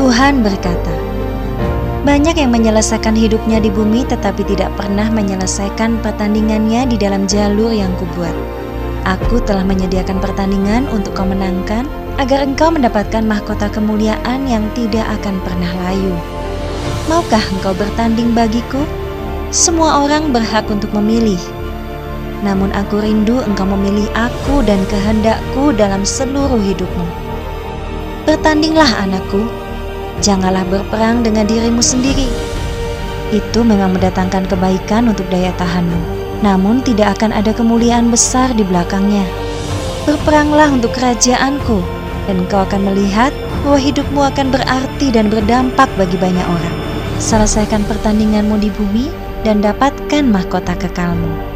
Tuhan berkata, banyak yang menyelesaikan hidupnya di bumi tetapi tidak pernah menyelesaikan pertandingannya di dalam jalur yang kubuat. Aku telah menyediakan pertandingan untuk kau menangkan agar engkau mendapatkan mahkota kemuliaan yang tidak akan pernah layu. Maukah engkau bertanding bagiku? Semua orang berhak untuk memilih. Namun aku rindu engkau memilih aku dan kehendakku dalam seluruh hidupmu. Bertandinglah anakku, janganlah berperang dengan dirimu sendiri. Itu memang mendatangkan kebaikan untuk daya tahanmu, namun tidak akan ada kemuliaan besar di belakangnya. Berperanglah untuk kerajaanku, dan kau akan melihat bahwa hidupmu akan berarti dan berdampak bagi banyak orang. Selesaikan pertandinganmu di bumi dan dapatkan mahkota kekalmu.